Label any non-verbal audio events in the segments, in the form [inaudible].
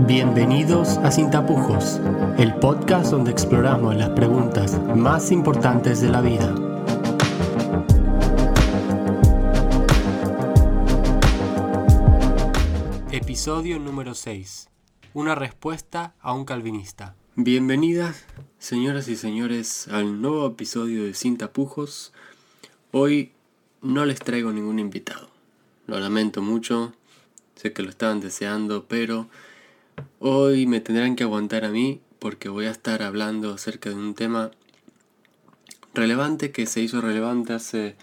Bienvenidos a Sin Tapujos, el podcast donde exploramos las preguntas más importantes de la vida. Episodio número 6. Una respuesta a un calvinista. Bienvenidas, señoras y señores, al nuevo episodio de Sin Tapujos. Hoy no les traigo ningún invitado. Lo lamento mucho, sé que lo estaban deseando, pero Hoy me tendrán que aguantar a mí porque voy a estar hablando acerca de un tema relevante que se hizo relevante hace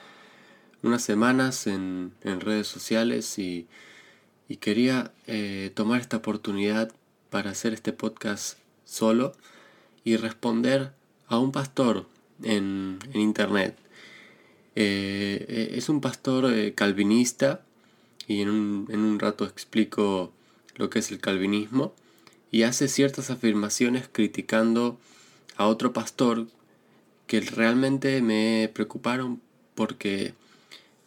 unas semanas en, redes sociales y, quería eh, tomar esta oportunidad para hacer este podcast solo y responder a un pastor en, internet. Eh, eh, es un pastor calvinista y en un, en un rato explico lo que es el calvinismo, y hace ciertas afirmaciones criticando a otro pastor que realmente me preocuparon porque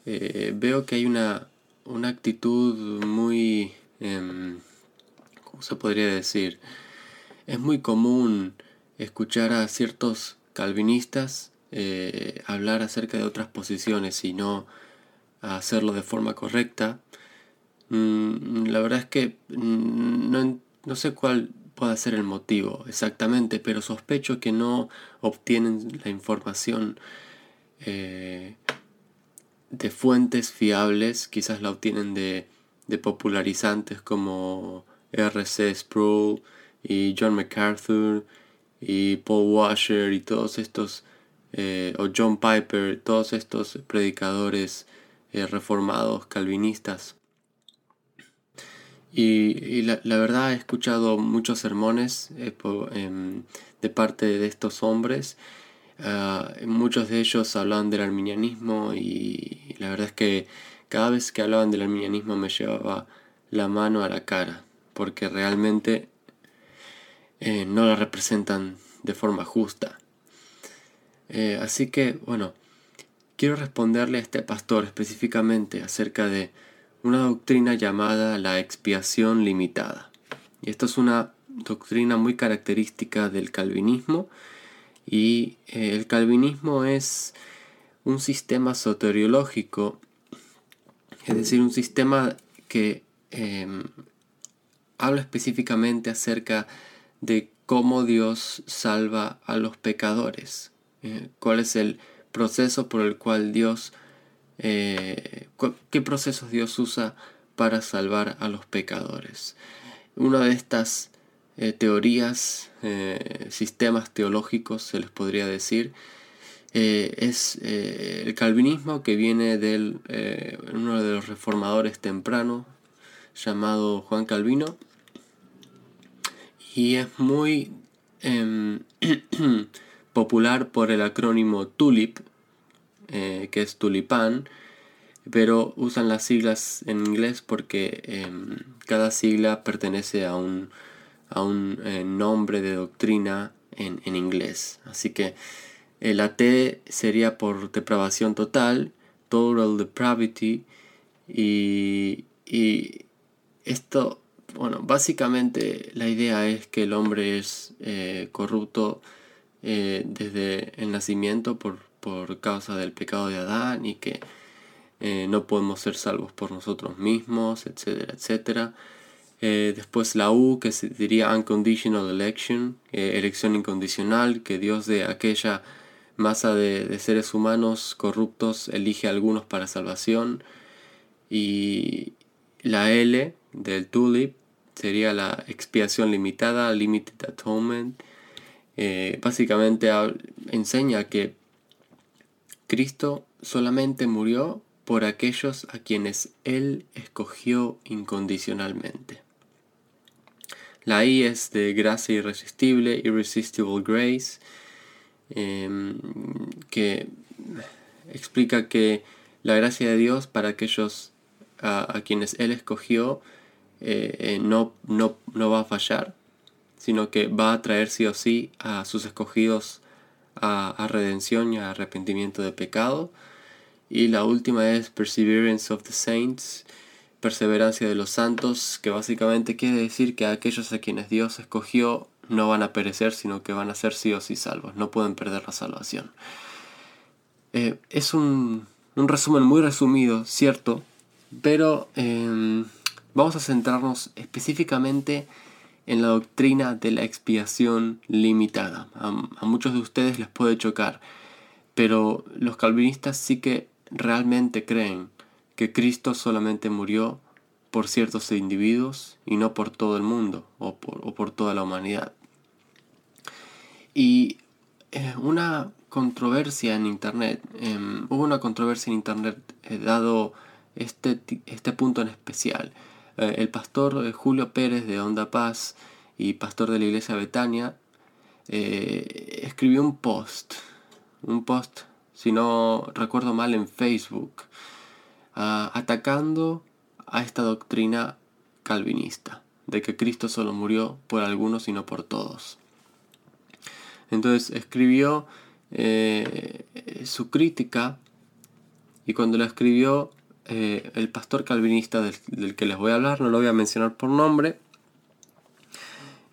eh, veo que hay una, una actitud muy... Em, ¿Cómo se podría decir? Es muy común escuchar a ciertos calvinistas eh, hablar acerca de otras posiciones y no hacerlo de forma correcta Mm, la verdad es que mm, no, sé cuál puede ser el motivo exactamente, pero sospecho que no obtienen la información eh, de fuentes fiables, quizás la obtienen de, popularizantes como R.C. Sproul y John MacArthur y Paul Washer y todos estos, eh, o John Piper, todos estos predicadores eh, reformados, calvinistas. Y, la, verdad he escuchado muchos sermones eh, em, de parte de estos hombres. Ah, muchos de ellos hablaban del arminianismo y la verdad es que cada vez que hablaban del arminianismo me llevaba la mano a la cara, porque realmente eh, no la representan de forma justa. Eh, así que, bueno, quiero responderle a este pastor específicamente acerca de una doctrina llamada la expiación limitada. Y esto es una doctrina muy característica del calvinismo y eh, el calvinismo es un sistema soteriológico, es decir, un sistema que em, habla específicamente acerca de cómo Dios salva a los pecadores, eh, cuál es el proceso por el cual Dios eh, qué procesos Dios usa para salvar a los pecadores. Una de estas eh, teorías, eh, sistemas teológicos, se les podría decir, es el calvinismo que viene de uno de los reformadores tempranos, llamado Juan Calvino, y es muy em, [clears throat] popular por el acrónimo TULIP, eh, que es tulipán, pero usan las siglas en inglés porque em, cada sigla pertenece a un, a un eh, nombre de doctrina en, inglés. Así que la T sería por depravación total, total depravity, y, esto, bueno, básicamente la idea es que el hombre es eh, corrupto desde el nacimiento por, por causa del pecado de Adán y que eh, no podemos ser salvos por nosotros mismos, etcétera, etcétera. Eh, después la U, que se diría unconditional election, eh, elección incondicional, que Dios de aquella masa de, seres humanos corruptos elige a algunos para salvación. Y la L del tulip sería la expiación limitada, limited atonement. básicamente enseña que Cristo solamente murió por aquellos a quienes Él escogió incondicionalmente. La I es de gracia irresistible, irresistible grace, em, que explica que la gracia de Dios para aquellos a, quienes Él escogió eh, eh, no, no, no va a fallar, sino que va a traer sí o sí a sus escogidos a, redención y a arrepentimiento de pecado. Y la última es Perseverance of the Saints, perseverancia de los santos, que básicamente quiere decir que aquellos a quienes Dios escogió no van a perecer, sino que van a ser sí o sí salvos, no pueden perder la salvación. Eh, es un, resumen muy resumido, cierto, pero em, vamos a centrarnos específicamente en la doctrina de la expiación limitada. A, muchos de ustedes les puede chocar, pero los calvinistas sí que realmente creen que Cristo solamente murió por ciertos individuos y no por todo el mundo o por, toda la humanidad. Y eh, una controversia en Internet, em, hubo una controversia en Internet eh, dado este, este punto en especial. Eh, el pastor Julio Pérez de Onda Paz y pastor de la iglesia Betania escribió un post, un post, si no recuerdo mal, en Facebook, atacando a esta doctrina calvinista, de que Cristo solo murió por algunos y no por todos. Entonces escribió eh, su crítica y cuando la escribió eh, el pastor calvinista del, que les voy a hablar, no lo voy a mencionar por nombre,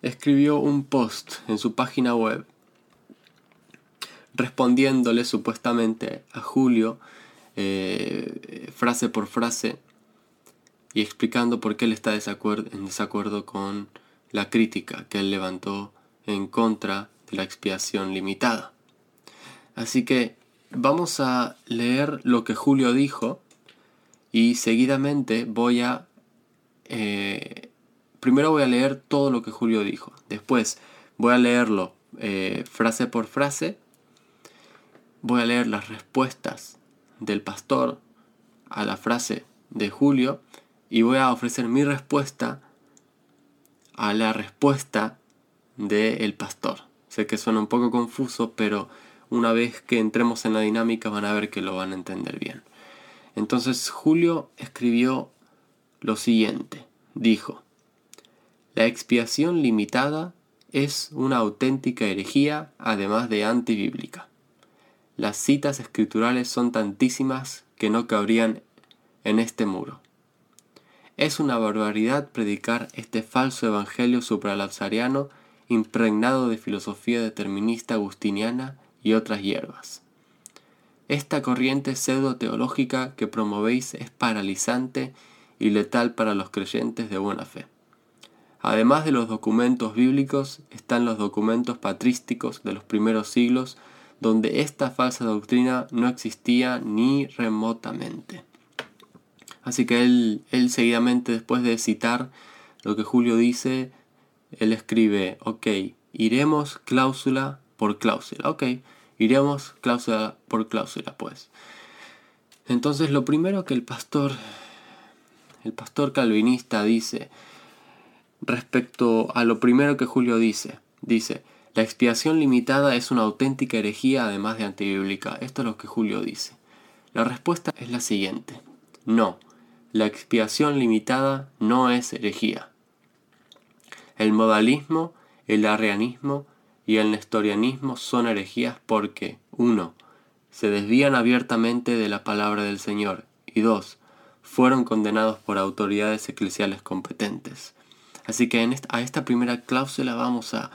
escribió un post en su página web respondiéndole supuestamente a Julio eh, frase por frase y explicando por qué él está en desacuerdo con la crítica que él levantó en contra de la expiación limitada. Así que vamos a leer lo que Julio dijo y seguidamente voy a... Eh, primero voy a leer todo lo que Julio dijo. Después voy a leerlo eh, frase por frase. Voy a leer las respuestas del pastor a la frase de Julio y voy a ofrecer mi respuesta a la respuesta del pastor. Sé que suena un poco confuso, pero una vez que entremos en la dinámica van a ver que lo van a entender bien. Entonces Julio escribió lo siguiente. Dijo, la expiación limitada es una auténtica herejía, además de antibíblica. Las citas escriturales son tantísimas que no cabrían en este muro. Es una barbaridad predicar este falso evangelio supralapsariano impregnado de filosofía determinista agustiniana y otras hierbas. Esta corriente pseudo-teológica que promovéis es paralizante y letal para los creyentes de buena fe. Además de los documentos bíblicos, están los documentos patrísticos de los primeros siglos donde esta falsa doctrina no existía ni remotamente. Así que él, él seguidamente, después de citar lo que Julio dice, él escribe, ok, iremos cláusula por cláusula, ok, iremos cláusula por cláusula, pues. Entonces lo primero que el pastor, el pastor calvinista dice, respecto a lo primero que Julio dice, dice, la expiación limitada es una auténtica herejía además de antibíblica. Esto es lo que Julio dice. La respuesta es la siguiente. No, la expiación limitada no es herejía. El modalismo, el arrianismo y el nestorianismo son herejías porque 1. Se desvían abiertamente de la palabra del Señor y 2. Fueron condenados por autoridades eclesiales competentes. Así que en a esta primera cláusula vamos a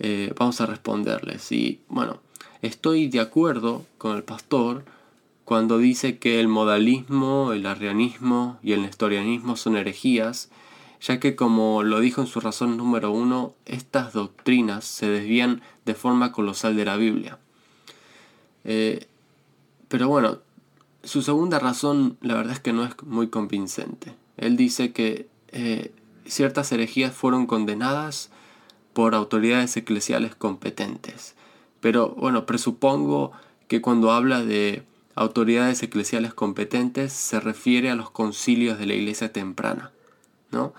eh, vamos a responderles. Y bueno, estoy de acuerdo con el pastor cuando dice que el modalismo, el arrianismo y el nestorianismo son herejías, ya que como lo dijo en su razón número uno, estas doctrinas se desvían de forma colosal de la Biblia. Eh, pero bueno, su segunda razón la verdad es que no es muy convincente. Él dice que eh, ciertas herejías fueron condenadas por autoridades eclesiales competentes. Pero bueno, presupongo que cuando habla de autoridades eclesiales competentes se refiere a los concilios de la iglesia temprana. ¿No?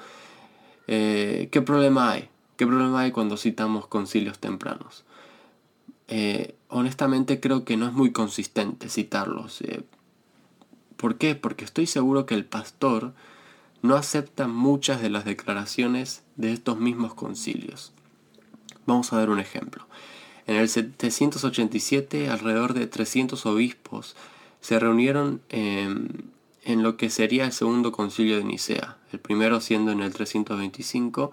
Eh, ¿Qué problema hay? ¿Qué problema hay cuando citamos concilios tempranos? Eh, honestamente creo que no es muy consistente citarlos. Eh, ¿Por qué? Porque estoy seguro que el pastor no acepta muchas de las declaraciones de estos mismos concilios. Vamos a dar un ejemplo. En el 787, alrededor de 300 obispos se reunieron en, en lo que sería el segundo concilio de Nicea, el primero siendo en el 325,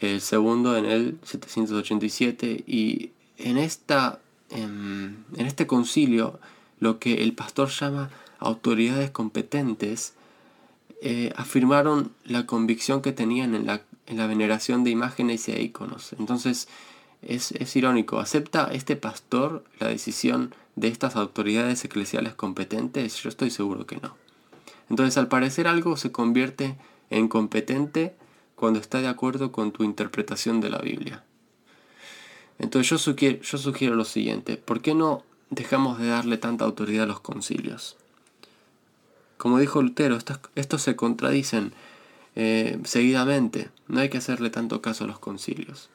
el segundo en el 787 y en, esta, em, en, este concilio lo que el pastor llama autoridades competentes eh, afirmaron la convicción que tenían en la, en la veneración de imágenes y de. Entonces es, es irónico, ¿acepta este pastor la decisión de estas autoridades eclesiales competentes? Yo estoy seguro que no. Entonces al parecer algo se convierte en competente cuando está de acuerdo con tu interpretación de la Biblia. Entonces yo sugiero, lo siguiente, ¿por qué no dejamos de darle tanta autoridad a los concilios? Como dijo Lutero, estos, se contradicen eh, seguidamente, no hay que hacerle tanto caso a los concilios.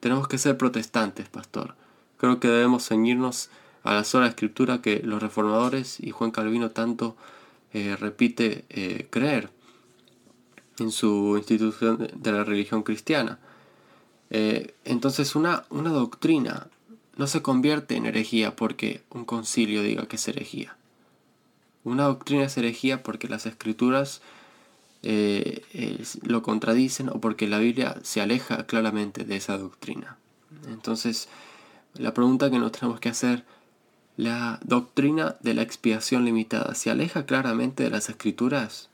Tenemos que ser protestantes, pastor. Creo que debemos ceñirnos a la sola escritura que los reformadores y Juan Calvino tanto eh, repite eh, creer en su institución de la religión cristiana. Eh, entonces una, una doctrina no se convierte en herejía porque un concilio diga que es herejía. Una doctrina es herejía porque las escrituras lo contradicen o porque la Biblia se aleja claramente de esa doctrina. Entonces, la pregunta que nos tenemos que hacer la doctrina de la expiación limitada se aleja claramente de las escrituras?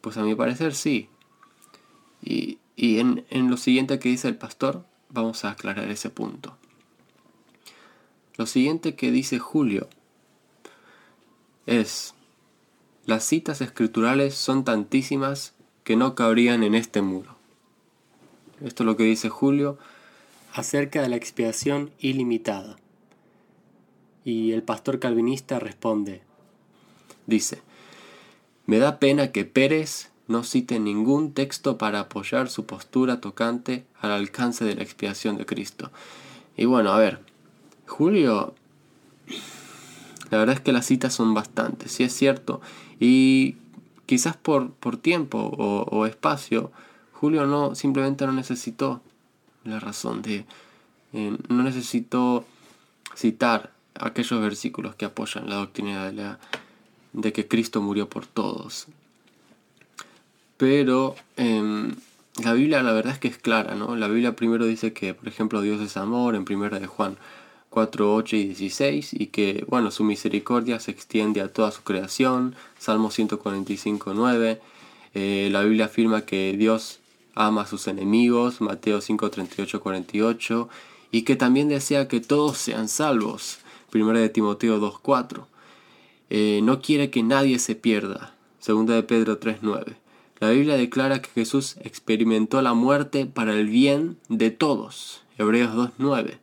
Pues a mi parecer sí. Y, en, en, lo siguiente que dice el pastor, vamos a aclarar ese punto. Lo siguiente que dice Julio es, las citas escriturales son tantísimas que no cabrían en este muro. Esto es lo que dice Julio acerca de la expiación ilimitada. Y el pastor calvinista responde, dice, me da pena que Pérez no cite ningún texto para apoyar su postura tocante al alcance de la expiación de Cristo. Y bueno, a ver, Julio, la verdad es que las citas son bastantes, sí es cierto, y quizás por, por tiempo o, espacio, Julio no simplemente no necesitó la razón de, eh, no necesitó citar aquellos versículos que apoyan la doctrina de, la, de que Cristo murió por todos. Pero em, la Biblia la verdad es que es clara, ¿no? La Biblia primero dice que, por ejemplo, Dios es amor, en primera de Juan 4, 8 y 16, y que, bueno, su misericordia se extiende a toda su creación, Salmo 145, 9. Eh, la Biblia afirma que Dios ama a sus enemigos, Mateo 5, 38, 48, y que también desea que todos sean salvos, Primera de Timoteo 2.4. Eh, no quiere que nadie se pierda. Segunda de Pedro 3.9. La Biblia declara que Jesús experimentó la muerte para el bien de todos. Hebreos 2.9.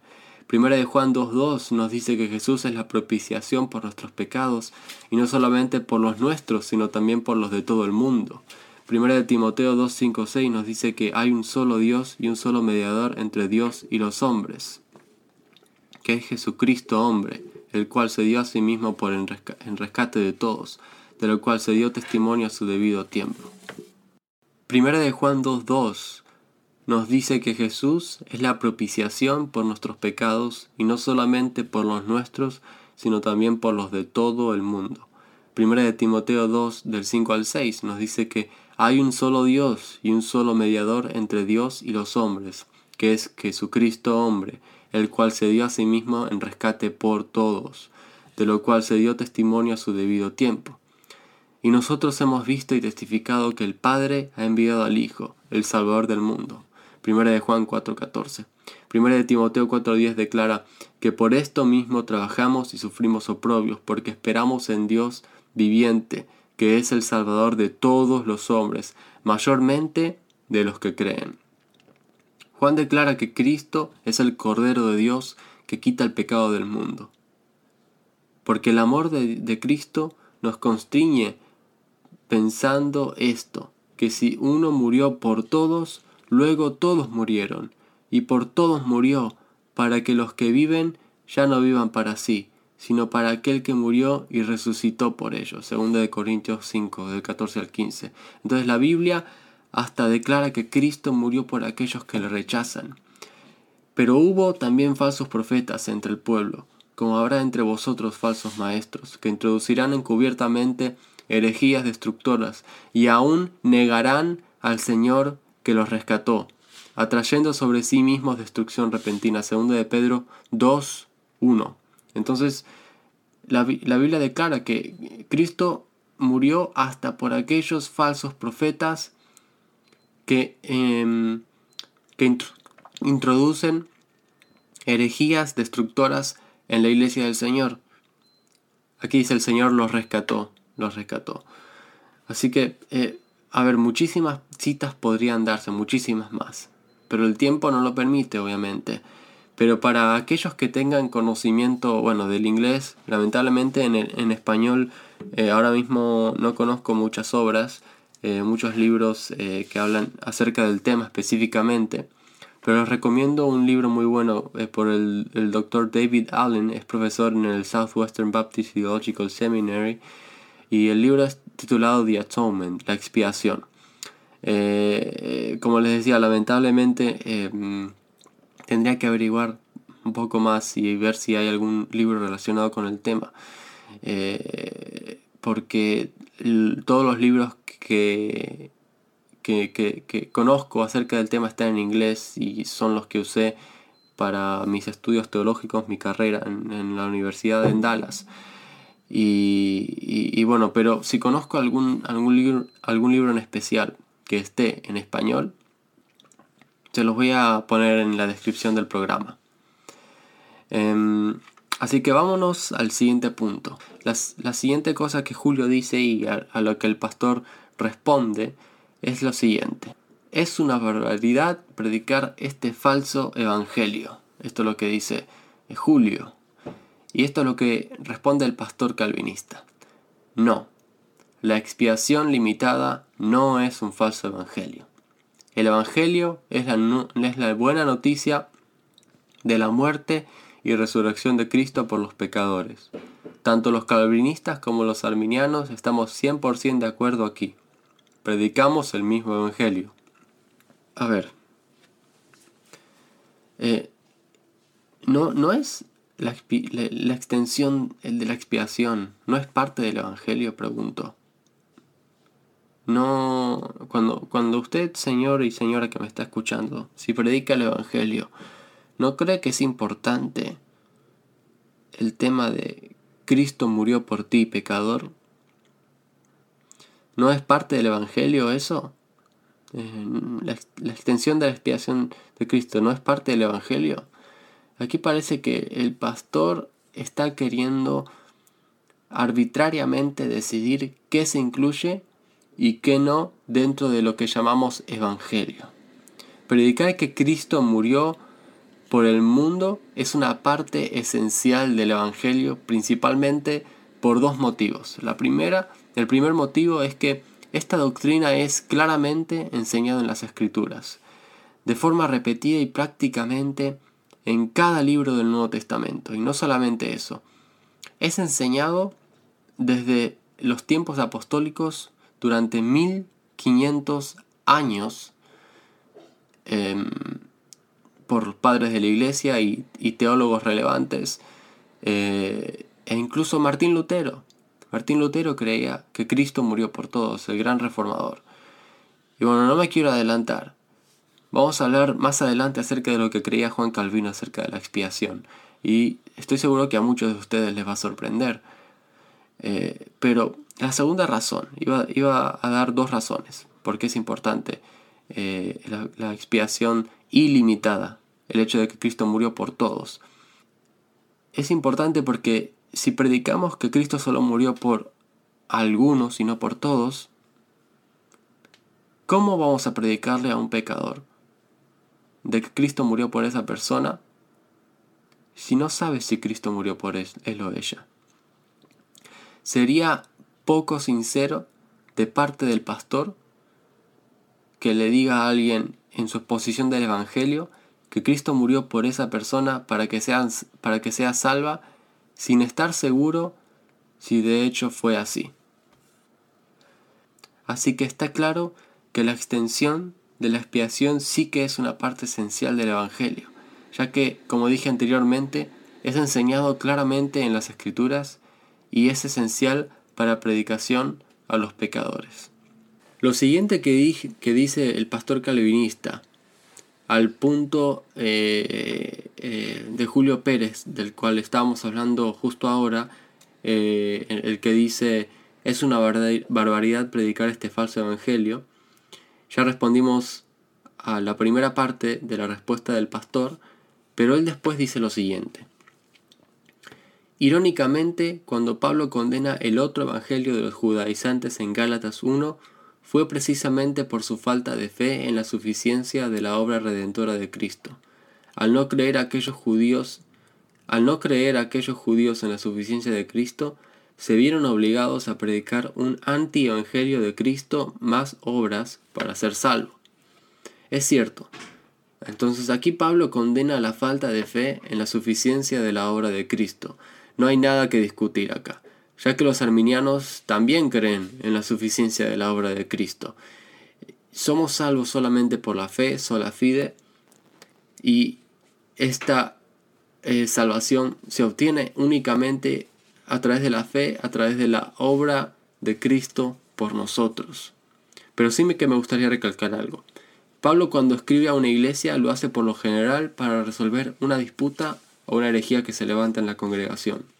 Primera de Juan 2.2 nos dice que Jesús es la propiciación por nuestros pecados, y no solamente por los nuestros, sino también por los de todo el mundo. Primera de Timoteo 2.5.6 nos dice que hay un solo Dios y un solo mediador entre Dios y los hombres, que es Jesucristo hombre, el cual se dio a sí mismo por en rescate de todos, de lo cual se dio testimonio a su debido tiempo. Primera de Juan 2.2 nos dice que Jesús es la propiciación por nuestros pecados y no solamente por los nuestros, sino también por los de todo el mundo. Primera de Timoteo 2 del 5 al 6 nos dice que hay un solo Dios y un solo mediador entre Dios y los hombres, que es Jesucristo hombre, el cual se dio a sí mismo en rescate por todos, de lo cual se dio testimonio a su debido tiempo. Y nosotros hemos visto y testificado que el Padre ha enviado al Hijo, el Salvador del mundo. Primera de Juan 4:14. Primera de Timoteo 4:10 declara que por esto mismo trabajamos y sufrimos oprobios, porque esperamos en Dios viviente, que es el Salvador de todos los hombres, mayormente de los que creen. Juan declara que Cristo es el Cordero de Dios que quita el pecado del mundo. Porque el amor de, Cristo nos constriñe pensando esto, que si uno murió por todos, luego todos murieron, y por todos murió, para que los que viven ya no vivan para sí, sino para aquel que murió y resucitó por ellos. Segunda de Corintios 5, del 14 al 15. Entonces la Biblia hasta declara que Cristo murió por aquellos que le rechazan. Pero hubo también falsos profetas entre el pueblo, como habrá entre vosotros falsos maestros, que introducirán encubiertamente herejías destructoras, y aún negarán al Señor que los rescató, atrayendo sobre sí mismos destrucción repentina. Segundo de Pedro 2, 1. Entonces, la, Biblia declara que Cristo murió hasta por aquellos falsos profetas que, em, que introducen herejías destructoras en la iglesia del Señor. Aquí dice el Señor los rescató, los rescató. Así que, eh, a ver, muchísimas citas podrían darse, muchísimas más. Pero el tiempo no lo permite, obviamente. Pero para aquellos que tengan conocimiento, bueno, del inglés, lamentablemente en, en español eh, ahora mismo no conozco muchas obras, eh, muchos libros eh, que hablan acerca del tema específicamente. Pero les recomiendo un libro muy bueno por el, el doctor David Allen, es profesor en el Southwestern Baptist Theological Seminary. Y el libro es titulado The Atonement, la expiación. como les decía, lamentablemente tendría que averiguar un poco más y ver si hay algún libro relacionado con el tema. Eh, porque todos los libros que, que, conozco acerca del tema están en inglés y son los que usé para mis estudios teológicos, mi carrera en, la universidad en Dallas. Y, bueno, pero si conozco algún, algún, libro, algún libro en especial que esté en español, se los voy a poner en la descripción del programa. Em, así que vámonos al siguiente punto. la siguiente cosa que Julio dice y a, lo que el pastor responde es lo siguiente. Es una barbaridad predicar este falso evangelio. Esto es lo que dice Julio. Y esto es lo que responde el pastor calvinista. No, la expiación limitada no es un falso evangelio. El Evangelio es la, es la buena noticia de la muerte y resurrección de Cristo por los pecadores. Tanto los calvinistas como los arminianos estamos 100% de acuerdo aquí. Predicamos el mismo Evangelio. A ver. Eh, no, no es la, extensión de la expiación, no es parte del Evangelio, pregunto. No, cuando, cuando usted, señor y señora que me está escuchando, si predica el Evangelio, ¿no cree que es importante el tema de Cristo murió por ti, pecador? ¿No es parte del Evangelio eso? Eh, la, la, extensión de la expiación de Cristo no es parte del Evangelio. Aquí parece que el pastor está queriendo arbitrariamente decidir qué se incluye y qué no dentro de lo que llamamos evangelio. Predicar que Cristo murió por el mundo es una parte esencial del evangelio, principalmente por dos motivos. La primera, el primer motivo es que esta doctrina es claramente enseñada en las escrituras, de forma repetida y prácticamente en cada libro del Nuevo Testamento. Y no solamente eso, es enseñado desde los tiempos apostólicos durante 1500 años em, por padres de la iglesia y, teólogos relevantes, eh, e incluso Martín Lutero. Martín Lutero creía que Cristo murió por todos, el gran reformador. Y bueno, no me quiero adelantar. Vamos a hablar más adelante acerca de lo que creía Juan Calvino acerca de la expiación. Y estoy seguro que a muchos de ustedes les va a sorprender. Eh, pero la segunda razón, iba, a dar dos razones, porque es importante eh, la, expiación ilimitada, el hecho de que Cristo murió por todos. Es importante porque si predicamos que Cristo solo murió por algunos y no por todos, ¿cómo vamos a predicarle a un pecador de que Cristo murió por esa persona si no sabes si Cristo murió por él, o ella? Sería poco sincero de parte del pastor que le diga a alguien en su exposición del Evangelio que Cristo murió por esa persona para que, sea, para que sea salva sin estar seguro si de hecho fue así. Así que está claro que la extensión de la expiación sí que es una parte esencial del Evangelio, ya que, como dije anteriormente, es enseñado claramente en las Escrituras y es esencial para predicación a los pecadores. Lo siguiente que, dice el pastor calvinista, al punto eh, eh, de Julio Pérez, del cual estábamos hablando justo ahora, eh, el que dice, es una barbaridad predicar este falso evangelio, ya respondimos a la primera parte de la respuesta del pastor, pero él después dice lo siguiente. Irónicamente, cuando Pablo condena el otro evangelio de los judaizantes en Gálatas 1, fue precisamente por su falta de fe en la suficiencia de la obra redentora de Cristo. Al no creer aquellos judíos, al no creer aquellos judíos en la suficiencia de Cristo, se vieron obligados a predicar un anti-evangelio de Cristo más obras para ser salvo. Es cierto. Entonces aquí Pablo condena la falta de fe en la suficiencia de la obra de Cristo. No hay nada que discutir acá ya que los arminianos también creen en la suficiencia de la obra de Cristo. Somos salvos solamente por la fe, sola fide, y esta eh, salvación se obtiene únicamente a través de la fe, a través de la obra de Cristo por nosotros. Pero sí que me gustaría recalcar algo. Pablo cuando escribe a una iglesia lo hace por lo general para resolver una disputa o una herejía que se levanta en la congregación.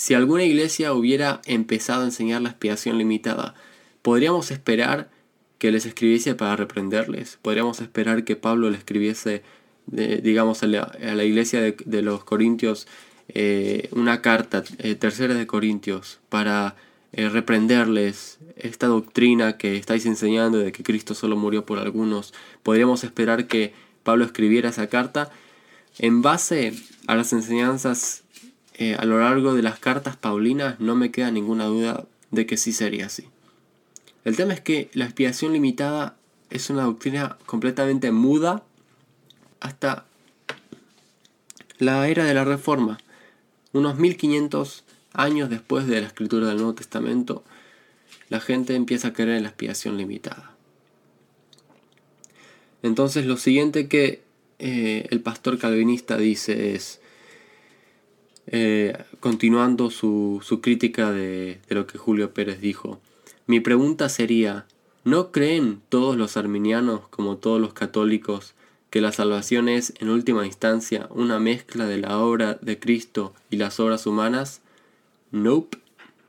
Si alguna iglesia hubiera empezado a enseñar la expiación limitada, ¿podríamos esperar que les escribiese para reprenderles? ¿Podríamos esperar que Pablo le escribiese, digamos, a la, iglesia de, los Corintios eh, una carta, eh, tercera de Corintios, para eh, reprenderles esta doctrina que estáis enseñando de que Cristo solo murió por algunos? ¿Podríamos esperar que Pablo escribiera esa carta? En base a las enseñanzas eh, a lo largo de las cartas paulinas no me queda ninguna duda de que sí sería así. El tema es que la expiación limitada es una doctrina completamente muda hasta la era de la Reforma. Unos 1500 años después de la escritura del Nuevo Testamento, la gente empieza a creer en la expiación limitada. Entonces lo siguiente que eh, el pastor calvinista dice es, eh, continuando su, crítica de, de, lo que Julio Pérez dijo, mi pregunta sería, ¿no creen todos los arminianos, como todos los católicos, que la salvación es, en última instancia, una mezcla de la obra de Cristo y las obras humanas? Nope,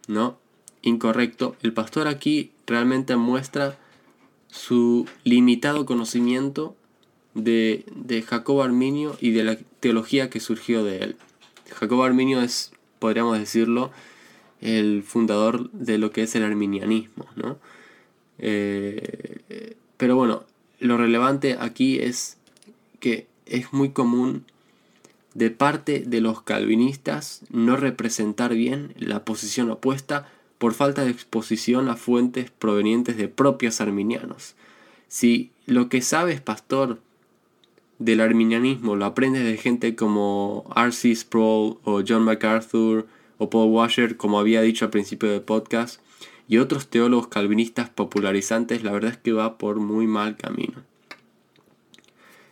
no, incorrecto. El pastor aquí realmente muestra su limitado conocimiento de, de Jacobo Arminio y de la teología que surgió de él. Jacobo Arminio es, podríamos decirlo, el fundador de lo que es el arminianismo. ¿no? Eh, pero bueno, lo relevante aquí es que es muy común de parte de los calvinistas no representar bien la posición opuesta por falta de exposición a fuentes provenientes de propios arminianos. Si lo que sabes, pastor, del arminianismo lo aprendes de gente como R.C. Sproul o John MacArthur o Paul Washer, como había dicho al principio del podcast, y otros teólogos calvinistas popularizantes, la verdad es que va por muy mal camino.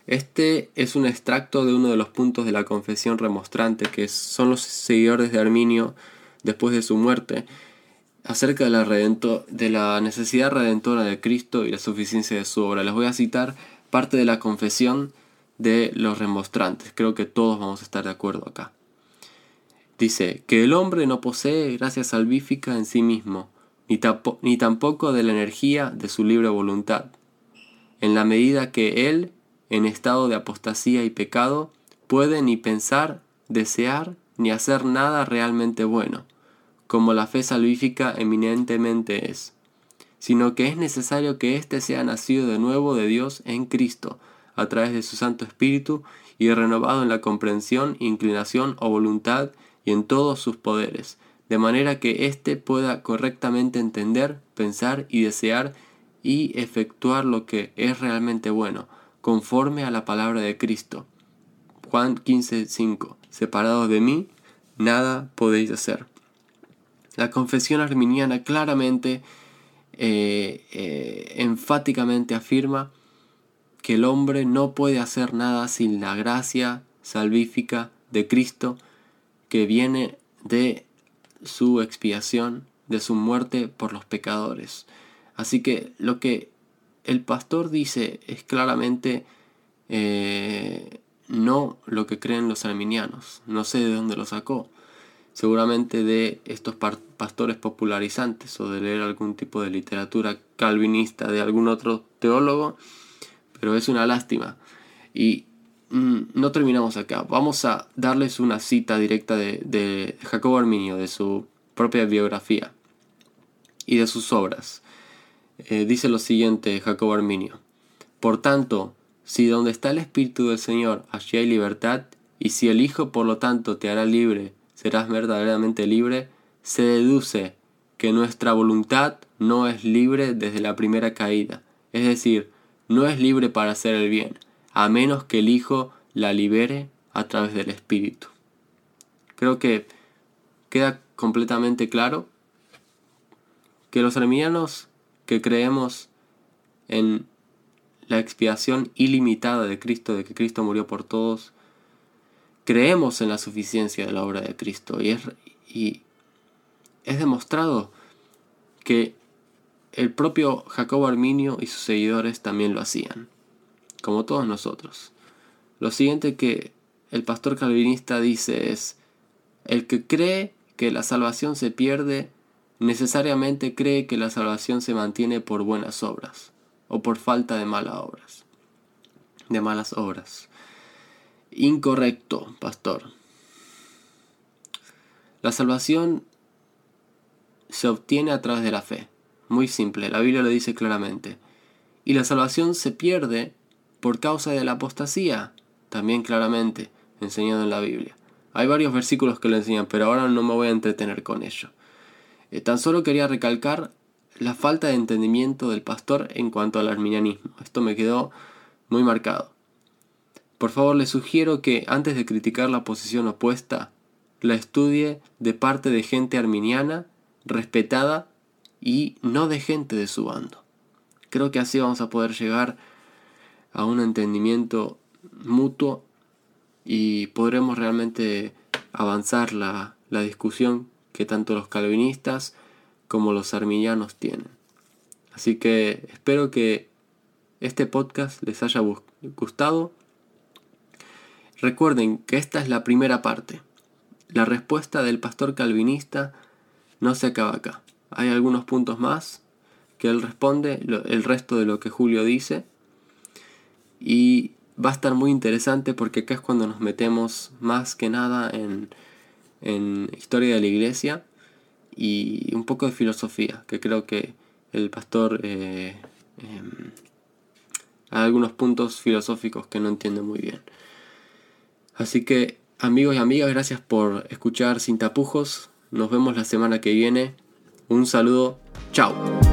Este es un extracto de uno de los puntos de la confesión remostrante, que son los seguidores de Arminio después de su muerte, acerca de la, de la necesidad redentora de Cristo y la suficiencia de su obra. Les voy a citar parte de la confesión de los remostrantes. Creo que todos vamos a estar de acuerdo acá. Dice que el hombre no posee gracia salvífica en sí mismo, ni, ni tampoco de la energía de su libre voluntad, en la medida que él, en estado de apostasía y pecado, puede ni pensar, desear, ni hacer nada realmente bueno, como la fe salvífica eminentemente es, sino que es necesario que éste sea nacido de nuevo de Dios en Cristo, a través de su Santo Espíritu y renovado en la comprensión, inclinación o voluntad y en todos sus poderes, de manera que éste pueda correctamente entender, pensar y desear y efectuar lo que es realmente bueno, conforme a la palabra de Cristo. Juan 15:5 Separados de mí, nada podéis hacer. La confesión arminiana claramente, eh, eh, enfáticamente afirma que el hombre no puede hacer nada sin la gracia salvífica de Cristo que viene de su expiación, de su muerte por los pecadores. Así que lo que el pastor dice es claramente eh, no lo que creen los arminianos. No sé de dónde lo sacó. Seguramente de estos pastores popularizantes o de leer algún tipo de literatura calvinista de algún otro teólogo. Pero es una lástima. Y mm, no terminamos acá. Vamos a darles una cita directa de, de Jacobo Arminio, de su propia biografía y de sus obras. Eh, dice lo siguiente Jacobo Arminio. Por tanto, si donde está el Espíritu del Señor, allí hay libertad, y si el Hijo por lo tanto te hará libre, serás verdaderamente libre, se deduce que nuestra voluntad no es libre desde la primera caída, es decir, no es libre para hacer el bien, a menos que el Hijo la libere a través del Espíritu. Creo que queda completamente claro que los arminianos que creemos en la expiación ilimitada de Cristo, de que Cristo murió por todos, creemos en la suficiencia de la obra de Cristo y es, y es demostrado que el propio Jacobo Arminio y sus seguidores también lo hacían, como todos nosotros. Lo siguiente que el pastor calvinista dice es, el que cree que la salvación se pierde, necesariamente cree que la salvación se mantiene por buenas obras o por falta de malas obras. De malas obras. Incorrecto, pastor. La salvación se obtiene a través de la fe. Muy simple, la Biblia lo dice claramente. Y la salvación se pierde por causa de la apostasía, también claramente enseñado en la Biblia. Hay varios versículos que lo enseñan, pero ahora no me voy a entretener con ello. Eh, tan solo quería recalcar la falta de entendimiento del pastor en cuanto al arminianismo. Esto me quedó muy marcado. Por favor, le sugiero que antes de criticar la posición opuesta, la estudie de parte de gente arminiana, respetada y no de gente de su bando. Creo que así vamos a poder llegar a un entendimiento mutuo y podremos realmente avanzar la, la discusión que tanto los calvinistas como los arminianos tienen. Así que espero que este podcast les haya gustado. Recuerden que esta es la primera parte. La respuesta del pastor calvinista no se acaba acá. Hay algunos puntos más que él responde, el resto de lo que Julio dice. Y va a estar muy interesante porque acá es cuando nos metemos más que nada en, en historia de la iglesia y un poco de filosofía, que creo que el pastor eh, em, hay algunos puntos filosóficos que no entiende muy bien. Así que amigos y amigas, gracias por escuchar Sin Tapujos. Nos vemos la semana que viene. Un saludo. Chao.